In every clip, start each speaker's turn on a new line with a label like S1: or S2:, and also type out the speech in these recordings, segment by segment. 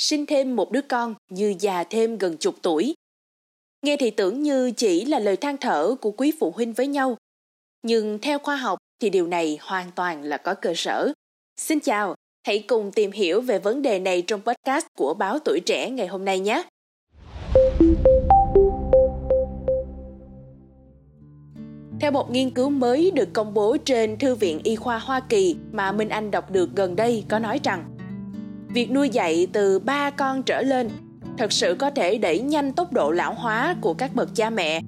S1: sinh thêm một đứa con như già thêm gần chục tuổi. Nghe thì tưởng như chỉ là lời than thở của quý phụ huynh với nhau. Nhưng theo khoa học thì điều này hoàn toàn là có cơ sở. Xin chào, hãy cùng tìm hiểu về vấn đề này trong podcast của báo Tuổi Trẻ ngày hôm nay nhé. Theo một nghiên cứu mới được công bố trên Thư viện Y khoa Hoa Kỳ mà Minh Anh đọc được gần đây có nói rằng việc nuôi dạy từ 3 con trở lên thật sự có thể đẩy nhanh tốc độ lão hóa của các bậc cha mẹ,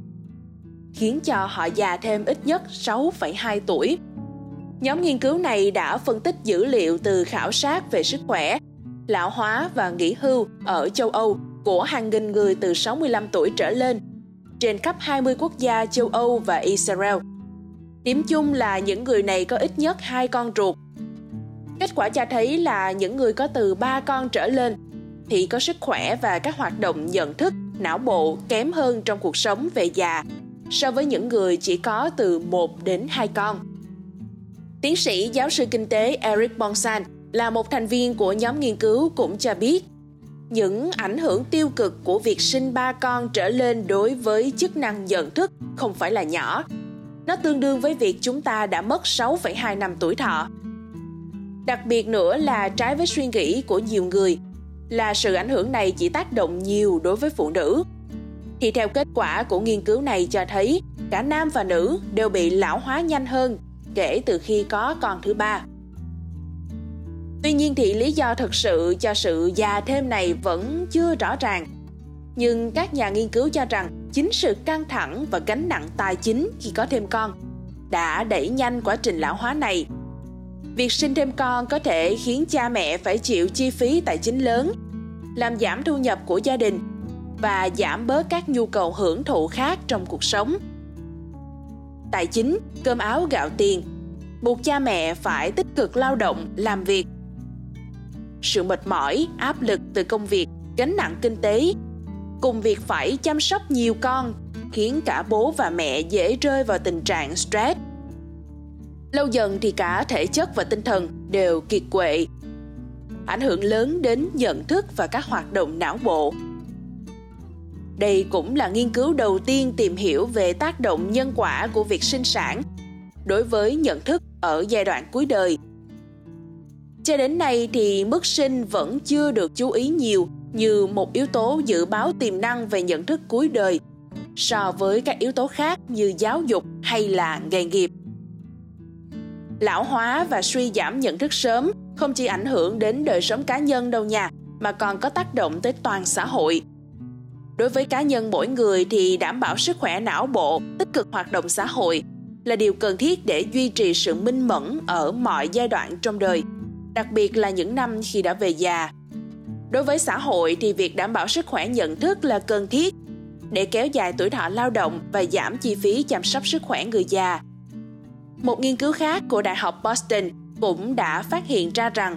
S1: khiến cho họ già thêm ít nhất 6,2 tuổi. Nhóm nghiên cứu này đã phân tích dữ liệu từ khảo sát về sức khỏe, lão hóa và nghỉ hưu ở châu Âu của hàng nghìn người từ 65 tuổi trở lên trên khắp 20 quốc gia châu Âu và Israel. Điểm chung là những người này có ít nhất hai con ruột. Kết quả cho thấy là những người có từ 3 con trở lên thì có sức khỏe và các hoạt động nhận thức, não bộ kém hơn trong cuộc sống về già so với những người chỉ có từ 1 đến 2 con. Tiến sĩ giáo sư kinh tế Eric Bonsan là một thành viên của nhóm nghiên cứu cũng cho biết những ảnh hưởng tiêu cực của việc sinh ba con trở lên đối với chức năng nhận thức không phải là nhỏ. Nó tương đương với việc chúng ta đã mất 6,2 năm tuổi thọ. Đặc biệt nữa là trái với suy nghĩ của nhiều người, là sự ảnh hưởng này chỉ tác động nhiều đối với phụ nữ. Thì theo kết quả của nghiên cứu này cho thấy, cả nam và nữ đều bị lão hóa nhanh hơn kể từ khi có con thứ ba. Tuy nhiên thì lý do thực sự cho sự già thêm này vẫn chưa rõ ràng. Nhưng các nhà nghiên cứu cho rằng chính sự căng thẳng và gánh nặng tài chính khi có thêm con đã đẩy nhanh quá trình lão hóa này. Việc sinh thêm con có thể khiến cha mẹ phải chịu chi phí tài chính lớn, làm giảm thu nhập của gia đình và giảm bớt các nhu cầu hưởng thụ khác trong cuộc sống. Tài chính, cơm áo gạo tiền, buộc cha mẹ phải tích cực lao động, làm việc sự mệt mỏi, áp lực từ công việc, gánh nặng kinh tế, cùng việc phải chăm sóc nhiều con khiến cả bố và mẹ dễ rơi vào tình trạng stress. Lâu dần thì cả thể chất và tinh thần đều kiệt quệ, ảnh hưởng lớn đến nhận thức và các hoạt động não bộ. Đây cũng là nghiên cứu đầu tiên tìm hiểu về tác động nhân quả của việc sinh sản đối với nhận thức ở giai đoạn cuối đời cho đến nay thì mức sinh vẫn chưa được chú ý nhiều như một yếu tố dự báo tiềm năng về nhận thức cuối đời so với các yếu tố khác như giáo dục hay là nghề nghiệp. Lão hóa và suy giảm nhận thức sớm không chỉ ảnh hưởng đến đời sống cá nhân đâu nha, mà còn có tác động tới toàn xã hội. Đối với cá nhân mỗi người thì đảm bảo sức khỏe não bộ, tích cực hoạt động xã hội là điều cần thiết để duy trì sự minh mẫn ở mọi giai đoạn trong đời đặc biệt là những năm khi đã về già. Đối với xã hội thì việc đảm bảo sức khỏe nhận thức là cần thiết để kéo dài tuổi thọ lao động và giảm chi phí chăm sóc sức khỏe người già. Một nghiên cứu khác của Đại học Boston cũng đã phát hiện ra rằng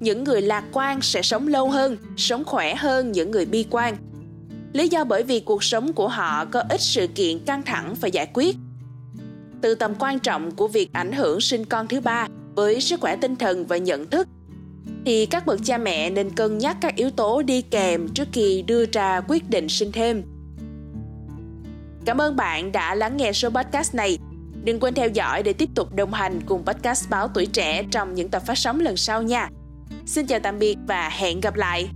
S1: những người lạc quan sẽ sống lâu hơn, sống khỏe hơn những người bi quan. Lý do bởi vì cuộc sống của họ có ít sự kiện căng thẳng phải giải quyết. Từ tầm quan trọng của việc ảnh hưởng sinh con thứ ba với sức khỏe tinh thần và nhận thức thì các bậc cha mẹ nên cân nhắc các yếu tố đi kèm trước khi đưa ra quyết định sinh thêm. Cảm ơn bạn đã lắng nghe số podcast này. Đừng quên theo dõi để tiếp tục đồng hành cùng podcast báo tuổi trẻ trong những tập phát sóng lần sau nha. Xin chào tạm biệt và hẹn gặp lại.